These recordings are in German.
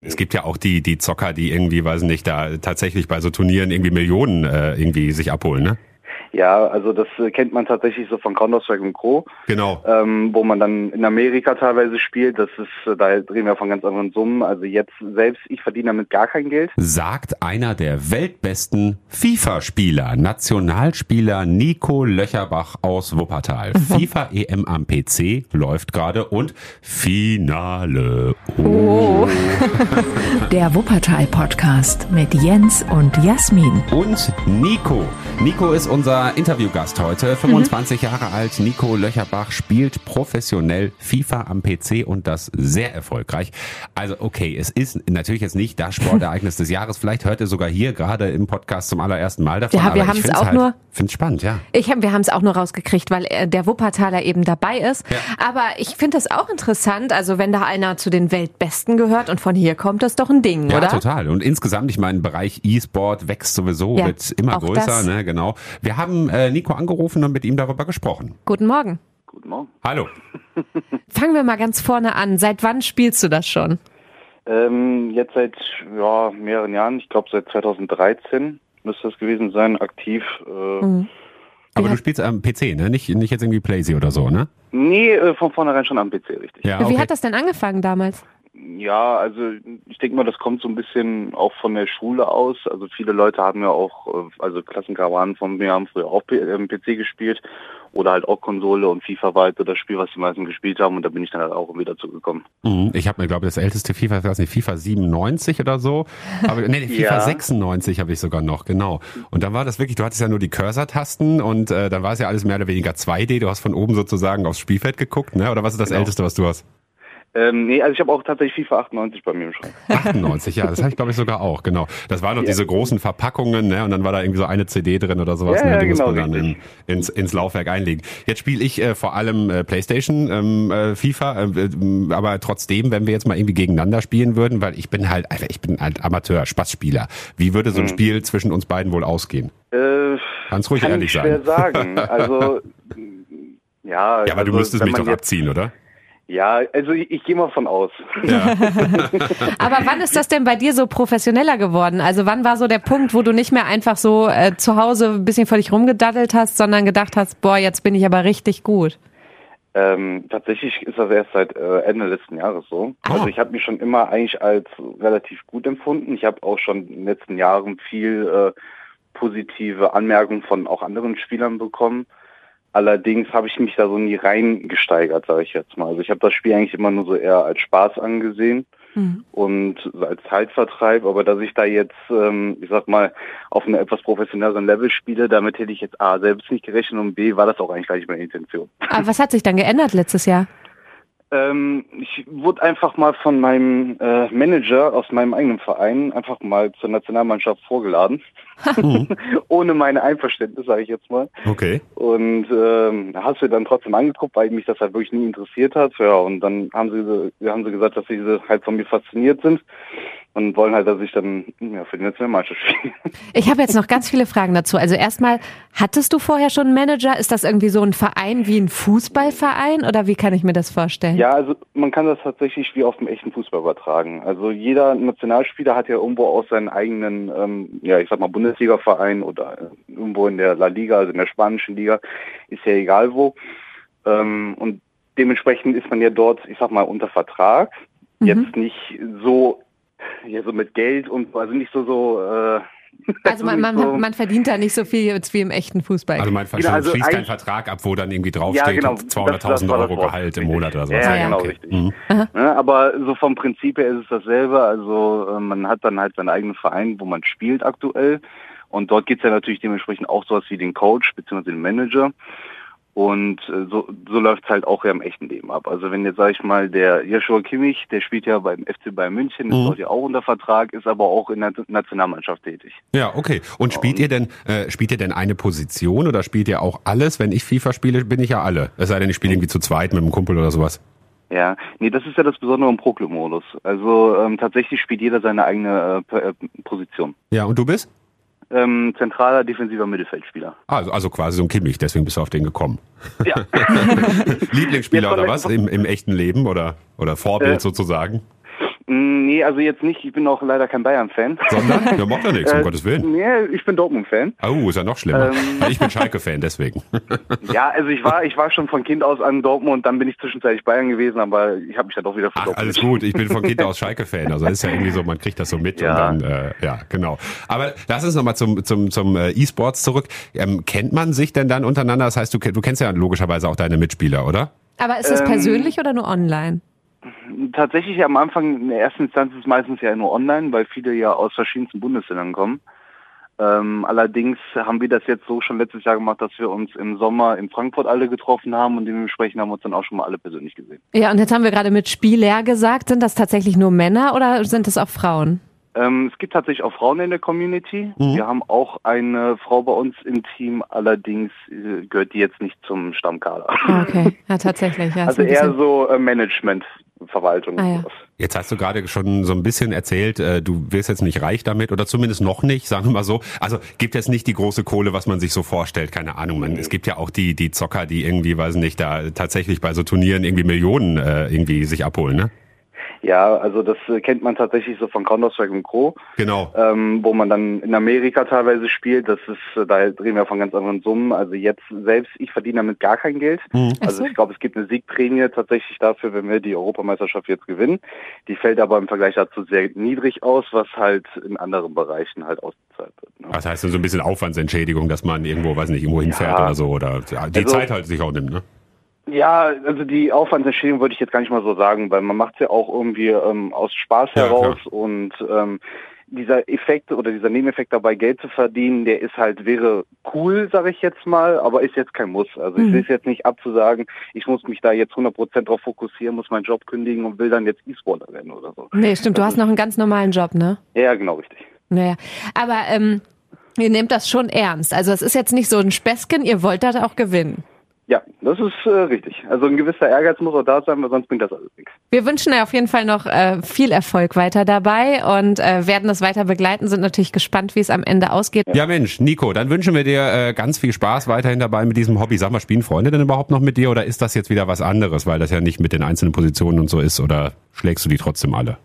Es gibt ja auch die, die Zocker, die irgendwie, weiß nicht, da tatsächlich bei so Turnieren irgendwie Millionen äh, irgendwie sich abholen, ne? Ja, also das äh, kennt man tatsächlich so von Counter-Strike und Co. Genau. Ähm, wo man dann in Amerika teilweise spielt. Das ist, äh, da reden wir von ganz anderen Summen. Also jetzt selbst, ich verdiene damit gar kein Geld. Sagt einer der weltbesten FIFA-Spieler, Nationalspieler Nico Löcherbach aus Wuppertal. FIFA EM am PC läuft gerade und Finale. Oh. der Wuppertal-Podcast mit Jens und Jasmin. Und Nico. Nico ist unser Interviewgast heute. 25 mhm. Jahre alt. Nico Löcherbach spielt professionell FIFA am PC und das sehr erfolgreich. Also okay, es ist natürlich jetzt nicht das Sportereignis des Jahres. Vielleicht hört ihr sogar hier gerade im Podcast zum allerersten Mal davon. Ja, wir haben es auch halt, nur. Finde spannend, ja. Ich hab, wir haben es auch nur rausgekriegt, weil äh, der Wuppertaler eben dabei ist. Ja. Aber ich finde das auch interessant. Also wenn da einer zu den Weltbesten gehört und von hier kommt, das doch ein Ding, ja, oder? Ja, total. Und insgesamt, ich meine, Bereich E-Sport wächst sowieso, ja, wird immer größer. Das. Ne? genau. Wir haben äh, Nico angerufen und mit ihm darüber gesprochen. Guten Morgen. Guten Morgen. Hallo. Fangen wir mal ganz vorne an. Seit wann spielst du das schon? Ähm, jetzt seit ja, mehreren Jahren. Ich glaube seit 2013 müsste es gewesen sein, aktiv. Äh, mhm. Aber du spielst am PC, ne? Nicht, nicht jetzt irgendwie Playsee oder so, ne? Nee, äh, von vornherein schon am PC, richtig. Ja, okay. Wie hat das denn angefangen damals? Ja, also ich denke mal, das kommt so ein bisschen auch von der Schule aus. Also viele Leute haben ja auch, äh, also Klassenkameraden von mir haben früher auch PC äh, gespielt oder halt auch Konsole und FIFA war halt das Spiel, was die meisten gespielt haben und da bin ich dann halt auch wieder zugekommen. Mhm. Ich habe mir, glaube ich, das älteste FIFA, ich weiß nicht, FIFA 97 oder so. Aber nee, FIFA ja. 96 habe ich sogar noch, genau. Und dann war das wirklich, du hattest ja nur die Cursor-Tasten und äh, dann war es ja alles mehr oder weniger 2D. Du hast von oben sozusagen aufs Spielfeld geguckt, ne? Oder was ist das genau. älteste, was du hast? Ähm, nee, also ich habe auch tatsächlich FIFA 98 bei mir im Schrank. 98, ja, das habe ich glaube ich sogar auch, genau. Das waren noch ja. diese großen Verpackungen, ne? Und dann war da irgendwie so eine CD drin oder sowas, ja, ne? Die genau, muss man dann in, ins, ins Laufwerk einlegen. Jetzt spiele ich äh, vor allem äh, Playstation, ähm, äh, FIFA, äh, aber trotzdem, wenn wir jetzt mal irgendwie gegeneinander spielen würden, weil ich bin halt, ich bin halt Amateur, Spaßspieler. Wie würde so ein hm. Spiel zwischen uns beiden wohl ausgehen? Äh, Kannst ruhig kann ehrlich ich schwer sein. sagen. Also ja. Ja, aber also, du müsstest mich doch abziehen, oder? Ja, also ich, ich gehe mal von aus. Ja. Aber wann ist das denn bei dir so professioneller geworden? Also wann war so der Punkt, wo du nicht mehr einfach so äh, zu Hause ein bisschen vor dich rumgedaddelt hast, sondern gedacht hast, boah, jetzt bin ich aber richtig gut? Ähm, tatsächlich ist das erst seit äh, Ende letzten Jahres so. Oh. Also ich habe mich schon immer eigentlich als relativ gut empfunden. Ich habe auch schon in den letzten Jahren viel äh, positive Anmerkungen von auch anderen Spielern bekommen. Allerdings habe ich mich da so nie reingesteigert, sage ich jetzt mal. Also ich habe das Spiel eigentlich immer nur so eher als Spaß angesehen mhm. und als Zeitvertreib. Aber dass ich da jetzt, ähm, ich sag mal, auf einem etwas professionelleren Level spiele, damit hätte ich jetzt A selbst nicht gerechnet und B war das auch eigentlich gar nicht meine Intention. Aber was hat sich dann geändert letztes Jahr? Ähm, ich wurde einfach mal von meinem äh, Manager aus meinem eigenen Verein einfach mal zur Nationalmannschaft vorgeladen. Mhm. Ohne meine Einverständnis, sage ich jetzt mal. Okay. Und ähm, hast du dann trotzdem angeguckt, weil mich das halt wirklich nie interessiert hat. Ja, und dann haben sie, haben sie gesagt, dass sie halt von mir fasziniert sind und wollen halt, dass ich dann ja, für die Nationalmannschaft spiele. Ich habe jetzt noch ganz viele Fragen dazu. Also erstmal, hattest du vorher schon einen Manager? Ist das irgendwie so ein Verein wie ein Fußballverein oder wie kann ich mir das vorstellen? Ja, also man kann das tatsächlich wie auf dem echten Fußball übertragen. Also jeder Nationalspieler hat ja irgendwo aus seinen eigenen, ähm, ja ich sag mal Bundesliga-Verein oder irgendwo in der La Liga, also in der spanischen Liga, ist ja egal wo. Ähm, und dementsprechend ist man ja dort, ich sag mal, unter Vertrag. Mhm. Jetzt nicht so ja, so mit Geld und also nicht so so. Äh, also man, man, so. man verdient da nicht so viel jetzt wie im echten Fußball. Also man genau, also schließt keinen Vertrag ab, wo dann irgendwie draufsteht ja, genau, 200.000 Euro Gehalt im Monat oder sowas. Ja, ja genau, okay. richtig. Mhm. Ja, aber so vom Prinzip her ist es dasselbe. Also äh, man hat dann halt seinen eigenen Verein, wo man spielt aktuell. Und dort gibt es ja natürlich dementsprechend auch sowas wie den Coach bzw. den Manager. Und äh, so, so läuft es halt auch ja im echten Leben ab. Also wenn jetzt, sag ich mal, der Joshua Kimmich, der spielt ja beim FC Bayern München, mhm. ist dort ja auch unter Vertrag, ist aber auch in der Nationalmannschaft tätig. Ja, okay. Und spielt ihr denn, äh, spielt ihr denn eine Position oder spielt ihr auch alles? Wenn ich FIFA spiele, bin ich ja alle. Es sei denn, ich spiele irgendwie zu zweit mit einem Kumpel oder sowas. Ja, nee, das ist ja das Besondere im Pro-Club-Modus. Also ähm, tatsächlich spielt jeder seine eigene äh, äh Position. Ja, und du bist? Ähm, zentraler defensiver Mittelfeldspieler. Also, also quasi so ein Kimmich, deswegen bist du auf den gekommen. Ja. Lieblingsspieler oder was im, im echten Leben oder, oder Vorbild äh, sozusagen? Mm, Nee, also jetzt nicht. Ich bin auch leider kein Bayern-Fan. Sondern? Der macht ja nichts, um Äh, Gottes Willen. Nee, ich bin Dortmund-Fan. Oh, ist ja noch schlimmer. Ähm. Ich bin Schalke-Fan, deswegen. Ja, also ich war, ich war schon von Kind aus an Dortmund, dann bin ich zwischenzeitlich Bayern gewesen, aber ich habe mich dann doch wieder für Ach, Dortmund alles gut. Ich bin von Kind aus Schalke-Fan. Also ist ja irgendwie so, man kriegt das so mit Ja. und dann, äh, ja, genau. Aber lass uns nochmal zum, zum, zum äh, E-Sports zurück. Ähm, kennt man sich denn dann untereinander? Das heißt, du, du kennst ja logischerweise auch deine Mitspieler, oder? Aber ist es Ähm, persönlich oder nur online? Tatsächlich am Anfang, in der ersten Instanz ist es meistens ja nur online, weil viele ja aus verschiedensten Bundesländern kommen. Ähm, allerdings haben wir das jetzt so schon letztes Jahr gemacht, dass wir uns im Sommer in Frankfurt alle getroffen haben und dementsprechend haben wir uns dann auch schon mal alle persönlich gesehen. Ja, und jetzt haben wir gerade mit Spieler gesagt. Sind das tatsächlich nur Männer oder sind das auch Frauen? Ähm, es gibt tatsächlich auch Frauen in der Community. Wir haben auch eine Frau bei uns im Team, allerdings äh, gehört die jetzt nicht zum Stammkader. Ah, Okay, ja, tatsächlich. Ja, ist Also eher so äh, Management, Verwaltung Ah, und ja. Jetzt hast du gerade schon so ein bisschen erzählt, äh, du wirst jetzt nicht reich damit oder zumindest noch nicht, sagen wir mal so. Also gibt es nicht die große Kohle, was man sich so vorstellt, keine Ahnung. Man, es gibt ja auch die, die Zocker, die irgendwie, weiß nicht, da tatsächlich bei so Turnieren irgendwie Millionen äh, irgendwie sich abholen, ne? Ja, also das äh, kennt man tatsächlich so von Counter-Strike und Co., Genau. ähm, wo man dann in Amerika teilweise spielt. Das ist, äh, da reden wir von ganz anderen Summen. Also jetzt selbst, ich verdiene damit gar kein Geld. Ach Also so. ich glaube, es gibt eine Siegprämie tatsächlich dafür, wenn wir die Europameisterschaft jetzt gewinnen. Die fällt aber im Vergleich dazu sehr niedrig aus, was halt in anderen Bereichen halt ausgezahlt wird. Ne? Das heißt so ein bisschen Aufwandsentschädigung, dass man irgendwo, weiß nicht, irgendwo hinfährt Ja. oder so oder die Also- Zeit halt sich auch nimmt, ne? Ja, also die Aufwandsentschädigung würde ich jetzt gar nicht mal so sagen, weil man macht es ja auch irgendwie ähm, aus Spaß Ja, heraus und ähm, dieser Effekt oder dieser Nebeneffekt dabei Geld zu verdienen, der ist halt, wäre cool, sage ich jetzt mal, aber ist jetzt kein Muss. Also ich Mhm. will es jetzt nicht abzusagen, ich muss mich da jetzt 100% drauf fokussieren, muss meinen Job kündigen und will dann jetzt E-Sportler werden oder so. Nee, stimmt. Du hast noch einen ganz normalen Job, ne? Ja, genau richtig. Naja. Aber ähm, ihr nehmt das schon ernst. Also es ist jetzt nicht so ein Späßchen, ihr wollt das auch gewinnen. Ja, das ist äh, richtig. Also ein gewisser Ehrgeiz muss auch da sein, weil sonst bringt das alles nichts. Wir wünschen dir auf jeden Fall noch äh, viel Erfolg weiter dabei und äh, werden das weiter begleiten, sind natürlich gespannt, wie es am Ende ausgeht. Ja Mensch, Nico, dann wünschen wir dir äh, ganz viel Spaß weiterhin dabei mit diesem Hobby. Sag mal, spielen Freunde denn überhaupt noch mit dir oder ist das jetzt wieder was anderes, weil das ja nicht mit den einzelnen Positionen und so ist oder schlägst du die trotzdem alle?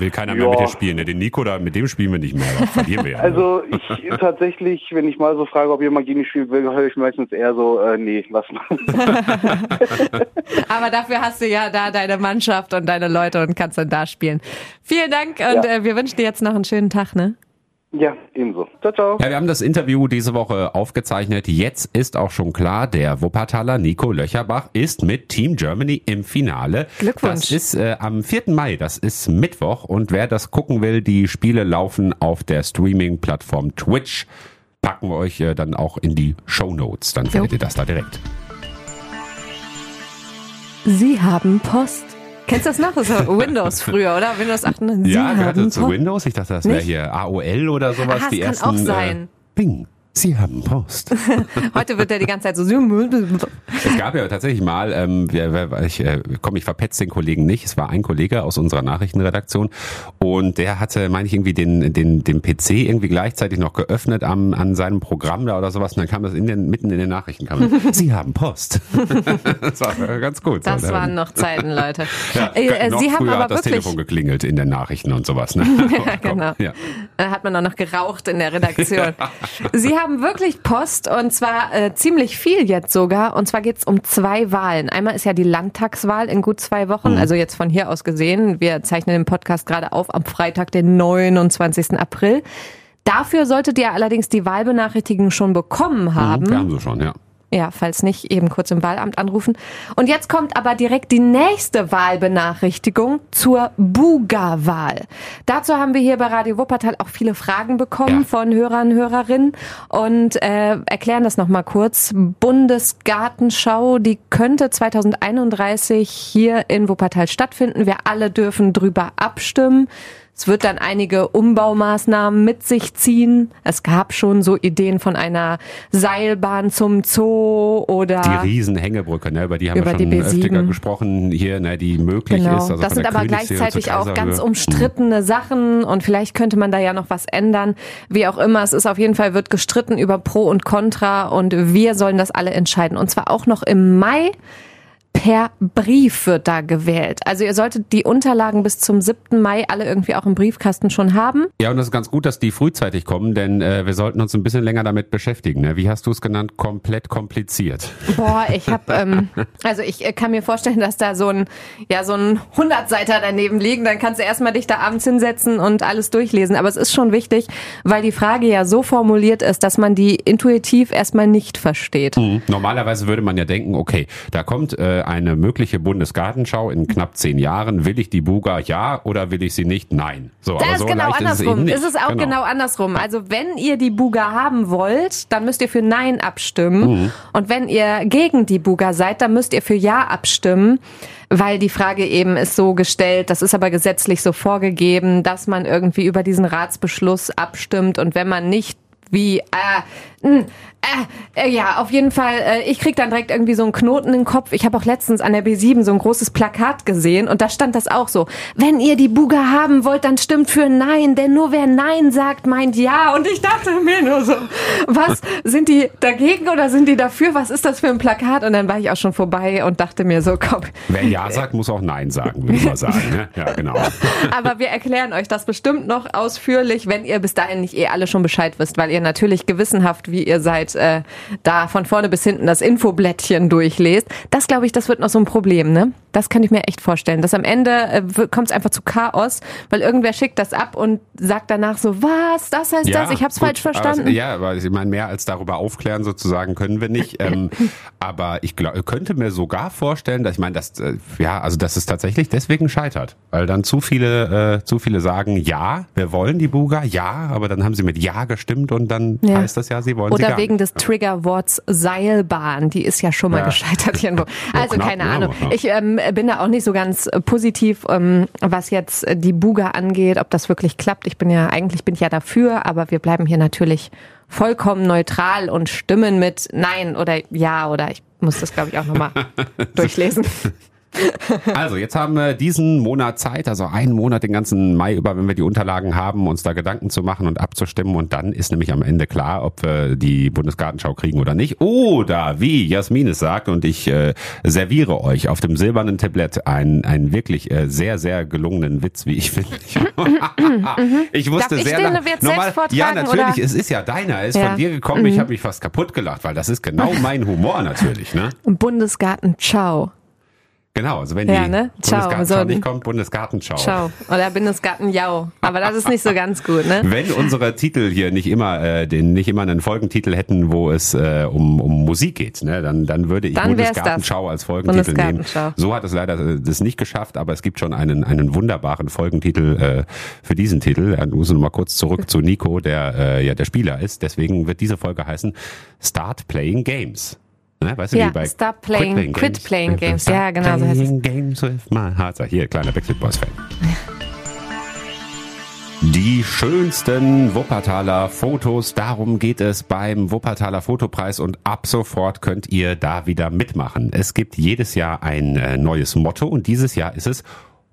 Will keiner mehr Ja. mit dir spielen. Ne? Den Nico, da, mit dem spielen wir nicht mehr. Verlieren wir ja. Also ich tatsächlich, wenn ich mal so frage, ob jemand gegen mich spielen will, höre ich meistens eher so, äh, nee, lass mal. Aber dafür hast du ja da deine Mannschaft und deine Leute und kannst dann da spielen. Vielen Dank und Ja. äh, wir wünschen dir jetzt noch einen schönen Tag, ne? Ja, ebenso. Ciao, ciao. Ja, wir haben das Interview diese Woche aufgezeichnet. Jetzt ist auch schon klar, der Wuppertaler Nico Löcherbach ist mit Team Germany im Finale. Glückwunsch. Das ist äh, am 4. Mai, das ist Mittwoch. Und wer das gucken will, die Spiele laufen auf der Streaming-Plattform Twitch. Packen wir euch äh, dann auch in die Show Notes. Dann findet ihr das da direkt. Sie haben Post. Kennst du das noch? Das war Windows früher, oder? Windows 8. Sie ja, haben gehörte zu. Windows. Ich dachte, das wäre hier AOL oder sowas. Ah, die das kann ersten, auch sein. Äh, Bing. Sie haben Post. Heute wird er die ganze Zeit so. Es gab ja tatsächlich mal, ähm, ich, äh, komm, ich verpetze den Kollegen nicht. Es war ein Kollege aus unserer Nachrichtenredaktion und der hatte, meine ich, irgendwie den, den, den PC irgendwie gleichzeitig noch geöffnet am, an seinem Programm da oder sowas und dann kam das in den, mitten in den Nachrichten. Kam, Sie haben Post. das war äh, ganz gut. Das so, waren noch Zeiten, Leute. ja, Äh, Sie haben aber hat das wirklich. Telefon geklingelt in den Nachrichten und sowas. Ne? Ja, genau. Ja. Da hat man auch noch geraucht in der Redaktion. Sie haben wirklich Post und zwar äh, ziemlich viel jetzt sogar. Und zwar geht's um zwei Wahlen. Einmal ist ja die Landtagswahl in gut zwei Wochen, also jetzt von hier aus gesehen. Wir zeichnen den Podcast gerade auf am Freitag, den 29. April. Dafür solltet ihr allerdings die Wahlbenachrichtigung schon bekommen haben. Wir haben sie schon, ja. Ja, falls nicht, eben kurz im Wahlamt anrufen. Und jetzt kommt aber direkt die nächste Wahlbenachrichtigung zur Buga-Wahl. Dazu haben wir hier bei Radio Wuppertal auch viele Fragen bekommen Ja. von Hörern und Hörerinnen und äh, erklären das nochmal kurz. Bundesgartenschau, die könnte 2031 hier in Wuppertal stattfinden. Wir alle dürfen drüber abstimmen. Es wird dann einige Umbaumaßnahmen mit sich ziehen. Es gab schon so Ideen von einer Seilbahn zum Zoo oder Die Riesenhängebrücke, ne, über die haben Über wir schon B7. öfter gesprochen hier, ne, die möglich Genau. ist. Also das sind aber gleichzeitig auch ganz umstrittene Sachen und vielleicht könnte man da ja noch was ändern. Wie auch immer, es ist auf jeden Fall, wird gestritten über Pro und Contra und wir sollen das alle entscheiden. Und zwar auch noch im Mai. Per Brief wird da gewählt. Also ihr solltet die Unterlagen bis zum 7. Mai alle irgendwie auch im Briefkasten schon haben. Ja, und das ist ganz gut, dass die frühzeitig kommen, denn äh, wir sollten uns ein bisschen länger damit beschäftigen. Ne? Wie hast du es genannt? Komplett kompliziert. Boah, ich habe, ähm, also ich äh, kann mir vorstellen, dass da so ein, ja, so ein 100-Seiter daneben liegen. Dann kannst du erstmal dich da abends hinsetzen und alles durchlesen. Aber es ist schon wichtig, weil die Frage ja so formuliert ist, dass man die intuitiv erstmal nicht versteht. Mhm. Normalerweise würde man ja denken, okay, da kommt äh, eine mögliche Bundesgartenschau in knapp zehn Jahren. Will ich die Buga ja oder will ich sie nicht? Nein. So, das aber so ist genau andersrum. Ist es, ist auch genau. genau. andersrum. Also wenn ihr die Buga haben wollt, dann müsst ihr für Nein abstimmen. Mhm. Und wenn ihr gegen die Buga seid, dann müsst ihr für Ja abstimmen weil die Frage eben ist so gestellt, das ist aber gesetzlich so vorgegeben, dass man irgendwie über diesen Ratsbeschluss abstimmt und wenn man nicht wie äh, hm, äh, äh, ja, auf jeden Fall. Äh, ich krieg dann direkt irgendwie so einen Knoten im Kopf. Ich habe auch letztens an der B7 so ein großes Plakat gesehen und da stand das auch so. Wenn ihr die Buga haben wollt, dann stimmt für Nein, denn nur wer Nein sagt, meint Ja. Und ich dachte mir nur so, was, sind die dagegen oder sind die dafür? Was ist das für ein Plakat? Und dann war ich auch schon vorbei und dachte mir so, komm. Wer Ja sagt, muss auch Nein sagen, würde ich mal sagen. Ne? Ja, genau. Aber wir erklären euch das bestimmt noch ausführlich, wenn ihr bis dahin nicht eh alle schon Bescheid wisst, weil ihr natürlich gewissenhaft, wie ihr seid, äh, da von vorne bis hinten das Infoblättchen durchlest. Das glaube ich, das wird noch so ein Problem, ne? Das kann ich mir echt vorstellen. Dass am Ende äh, kommt es einfach zu Chaos, weil irgendwer schickt das ab und sagt danach so, was, das heißt ja, das, ich habe es falsch verstanden. Aber, ja, aber ich meine, mehr als darüber aufklären sozusagen können wir nicht. ähm, aber ich glaub, könnte mir sogar vorstellen, dass ich meine, dass äh, ja, also dass es tatsächlich deswegen scheitert, weil dann zu viele, äh, zu viele sagen, ja, wir wollen die Buga, ja, aber dann haben sie mit ja gestimmt und dann ja. heißt das ja, sie wollen Oder sie gar wegen des Triggerworts Seilbahn, die ist ja schon mal ja. gescheitert irgendwo. Also knapp, keine Ahnung. Ich ähm, bin da auch nicht so ganz äh, positiv, ähm, was jetzt die Buga angeht, ob das wirklich klappt. Ich bin ja, eigentlich bin ich ja dafür, aber wir bleiben hier natürlich vollkommen neutral und stimmen mit Nein oder Ja oder ich muss das, glaube ich, auch nochmal durchlesen. Also, jetzt haben wir diesen Monat Zeit, also einen Monat, den ganzen Mai über, wenn wir die Unterlagen haben, uns da Gedanken zu machen und abzustimmen. Und dann ist nämlich am Ende klar, ob wir die Bundesgartenschau kriegen oder nicht. Oder wie Jasmin es sagt, und ich äh, serviere euch auf dem silbernen Tablett einen, einen wirklich äh, sehr, sehr gelungenen Witz, wie ich finde. ich wusste Darf sehr ich den jetzt normal, Ja, natürlich, oder? es ist ja deiner, er ist ja. von dir gekommen. Ich mhm. habe mich fast kaputt gelacht, weil das ist genau mein Humor natürlich. Ne? Bundesgartenschau. Genau, also wenn ja, die ne? Bundesgartenschau so, nicht kommt, Bundesgartenschau. Schau. Oder Bundesgartenjau. Aber das ist nicht so ganz gut, ne? Wenn unsere Titel hier nicht immer, äh, den, nicht immer einen Folgentitel hätten, wo es äh, um, um Musik geht, ne, dann, dann würde ich dann Bundesgartenschau als Folgentitel nehmen. So hat es leider äh, das nicht geschafft, aber es gibt schon einen, einen wunderbaren Folgentitel äh, für diesen Titel. Ich muss noch mal kurz zurück zu Nico, der äh, ja der Spieler ist. Deswegen wird diese Folge heißen Start Playing Games. Ne? Weißt du, ja, wie bei Stop Playing, Quit Playing Games. Quit playing games. Ja, genau so heißt es. Games with my heart. Hier, kleiner Backstreet Boys Fan. Die schönsten Wuppertaler Fotos, darum geht es beim Wuppertaler Fotopreis und ab sofort könnt ihr da wieder mitmachen. Es gibt jedes Jahr ein äh, neues Motto und dieses Jahr ist es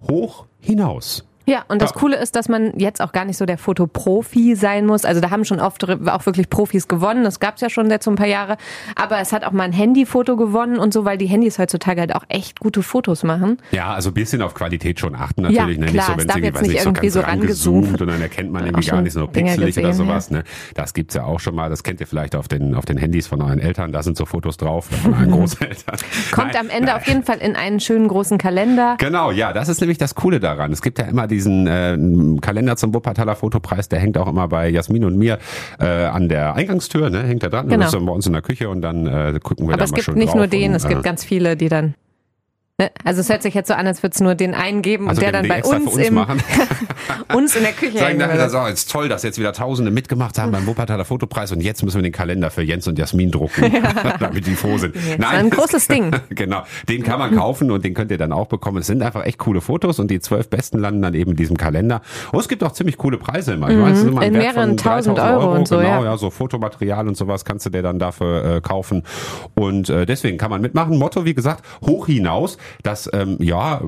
hoch hinaus. Ja, und das ja. Coole ist, dass man jetzt auch gar nicht so der Fotoprofi sein muss. Also da haben schon oft auch wirklich Profis gewonnen. Das gab's ja schon jetzt so ein paar Jahre. Aber es hat auch mal ein Handyfoto gewonnen und so, weil die Handys heutzutage halt auch echt gute Fotos machen. Ja, also ein bisschen auf Qualität schon achten natürlich. Ja, ne? klar, nicht so, wenn es jetzt nicht irgendwie so, so rangezoomt und dann erkennt man irgendwie gar nicht so pixelig gesehen, oder sowas. Ne? Das gibt's ja auch schon mal. Das kennt ihr vielleicht auf den, auf den Handys von euren Eltern. Da sind so Fotos drauf, von euren Großeltern. Kommt nein, am Ende nein. auf jeden Fall in einen schönen großen Kalender. Genau, ja, das ist nämlich das Coole daran. Es gibt ja immer die diesen äh, Kalender zum Wuppertaler Fotopreis, der hängt auch immer bei Jasmin und mir äh, an der Eingangstür, ne? hängt da dran. Genau. Das ist bei uns in der Küche und dann äh, gucken wir Aber da mal schön Aber es gibt nicht nur den, und, es gibt äh, ganz viele, die dann Ne? Also es hört sich jetzt so an, als würde es nur den einen geben also und der dann bei uns, uns, im, uns in der Küche Sagen dann so, ist toll, dass jetzt wieder Tausende mitgemacht haben beim Wuppertaler Fotopreis und jetzt müssen wir den Kalender für Jens und Jasmin drucken, ja. damit die froh sind. Jetzt Nein, ein großes Ding. genau, den kann man kaufen und den könnt ihr dann auch bekommen. Es sind einfach echt coole Fotos und die zwölf besten landen dann eben in diesem Kalender. Und es gibt auch ziemlich coole Preise immer. Ich weiß, immer in mehreren tausend Euro, Euro, und so. Genau, ja. ja, so Fotomaterial und sowas kannst du dir dann dafür äh, kaufen und äh, deswegen kann man mitmachen. Motto, wie gesagt, hoch hinaus. Das ähm, ja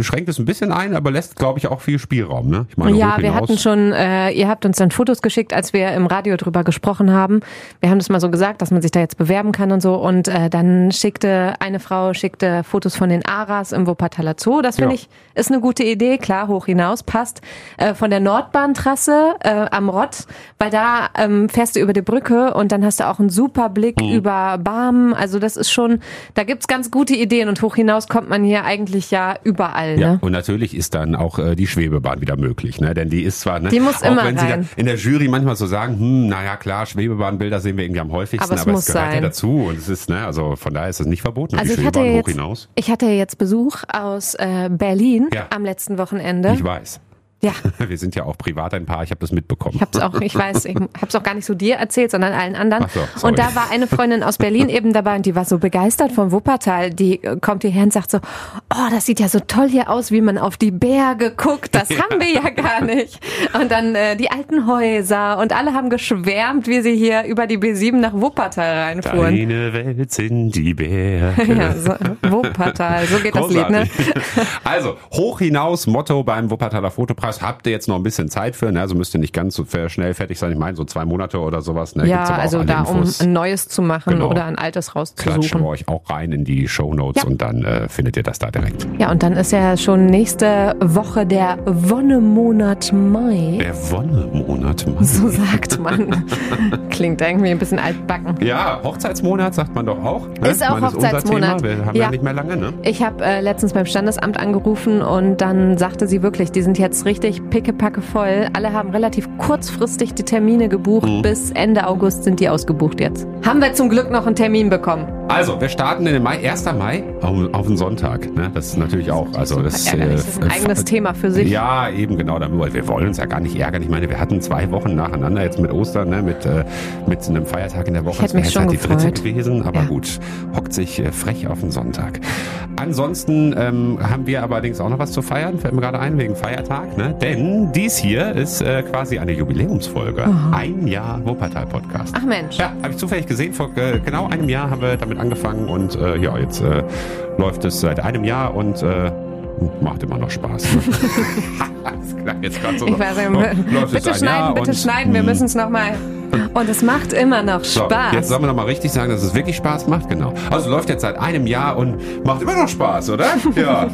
schränkt es ein bisschen ein, aber lässt, glaube ich, auch viel Spielraum. Ne? Ich meine, ja, wir hatten schon, äh, ihr habt uns dann Fotos geschickt, als wir im Radio drüber gesprochen haben. Wir haben das mal so gesagt, dass man sich da jetzt bewerben kann und so. Und äh, dann schickte eine Frau schickte Fotos von den Aras im Wuppertaler Zoo. Das finde ja. ich ist eine gute Idee, klar, hoch hinaus passt. Äh, von der Nordbahntrasse äh, am Rott, weil da ähm, fährst du über die Brücke und dann hast du auch einen super Blick mhm. über Barmen. Also das ist schon, da gibt's ganz gute Ideen und hoch hinaus kommt man hier eigentlich ja überall. Ja, ne? und natürlich ist dann auch äh, die Schwebebahn wieder möglich, ne? Denn die ist zwar, ne, die muss auch immer wenn rein. sie in der Jury manchmal so sagen, hm, naja klar, Schwebebahnbilder sehen wir irgendwie am häufigsten, aber es, aber es gehört sein. ja dazu und es ist, ne, also von daher ist es nicht verboten, also die ich hatte jetzt. Ich hatte jetzt Besuch aus äh, Berlin ja. am letzten Wochenende. Ich weiß. Ja. Wir sind ja auch privat ein Paar, ich habe das mitbekommen. Ich habe es auch, ich weiß, ich habe es auch gar nicht so dir erzählt, sondern allen anderen. So, und da war eine Freundin aus Berlin eben dabei und die war so begeistert vom Wuppertal. Die äh, kommt hierher und sagt so, oh, das sieht ja so toll hier aus, wie man auf die Berge guckt. Das ja. haben wir ja gar nicht. Und dann äh, die alten Häuser und alle haben geschwärmt, wie sie hier über die B7 nach Wuppertal reinfuhren. Deine Welt sind die Berge. ja, so, Wuppertal, so geht Großartig. das Lied, ne? Also, hoch hinaus, Motto beim Wuppertaler Fotopreis Podcast habt ihr jetzt noch ein bisschen Zeit für, ne? Also müsst ihr nicht ganz so schnell fertig sein. Ich meine, so zwei Monate oder sowas. Ne? Ja, also da, um ein neues zu machen genau. oder ein altes rauszusuchen. Klatschen wir euch auch rein in die Show Notes ja. und dann äh, findet ihr das da direkt. Ja, und dann ist ja schon nächste Woche der Wonnemonat Mai. Der Wonnemonat Mai. So sagt man. Klingt irgendwie ein bisschen altbacken. Ja, Hochzeitsmonat sagt man doch auch. Ne? Ist auch Hochzeitsmonat. Wir haben ja. ja. nicht mehr lange, ne? Ich habe äh, letztens beim Standesamt angerufen und dann sagte sie wirklich, die sind jetzt richtig richtig pickepacke voll. Alle haben relativ kurzfristig die Termine gebucht. Mhm. Bis Ende August sind die ausgebucht jetzt. Haben wir zum Glück noch einen Termin bekommen. Also, wir starten in den Mai, 1. Mai auf, auf den Sonntag. Ne? Das ist natürlich auch, also das, äh, das ist ein eigenes Thema für sich. Ja, eben genau. Wir wollen uns ja gar nicht ärgern. Ich meine, wir hatten zwei Wochen nacheinander jetzt mit Ostern, ne? mit, äh, mit einem Feiertag in der Woche. Ich hätte mich schon halt die dritte gewesen, aber ja. gut, hockt sich äh, frech auf den Sonntag. Ansonsten ähm, haben wir allerdings auch noch was zu feiern, fällt mir gerade ein, wegen Feiertag. Ne? Denn dies hier ist äh, quasi eine Jubiläumsfolge. Aha. Ein Jahr Wuppertal-Podcast. Ach Mensch. Ja, habe ich zufällig gesehen. Vor äh, genau einem Jahr haben wir damit angefangen und äh, ja, jetzt äh, läuft es seit einem Jahr und äh, macht immer noch Spaß. jetzt so ich weiß nicht, bitte schneiden, bitte schneiden, wir müssen es nochmal. Und es macht immer noch Spaß. So, jetzt sollen wir nochmal richtig sagen, dass es wirklich Spaß macht, genau. Also läuft jetzt seit einem Jahr und macht immer noch Spaß, oder? Ja.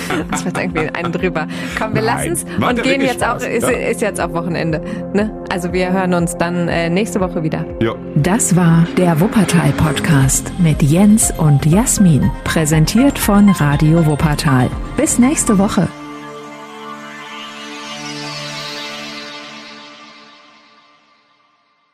Das wird irgendwie einen drüber. Komm, wir lassen es und gehen jetzt Spaß. auch, ist, ja. ist, jetzt auch Wochenende. Ne? Also wir hören uns dann äh, nächste Woche wieder. Jo. Das war der Wuppertal Podcast mit Jens und Jasmin. Präsentiert von Radio Wuppertal. Bis nächste Woche.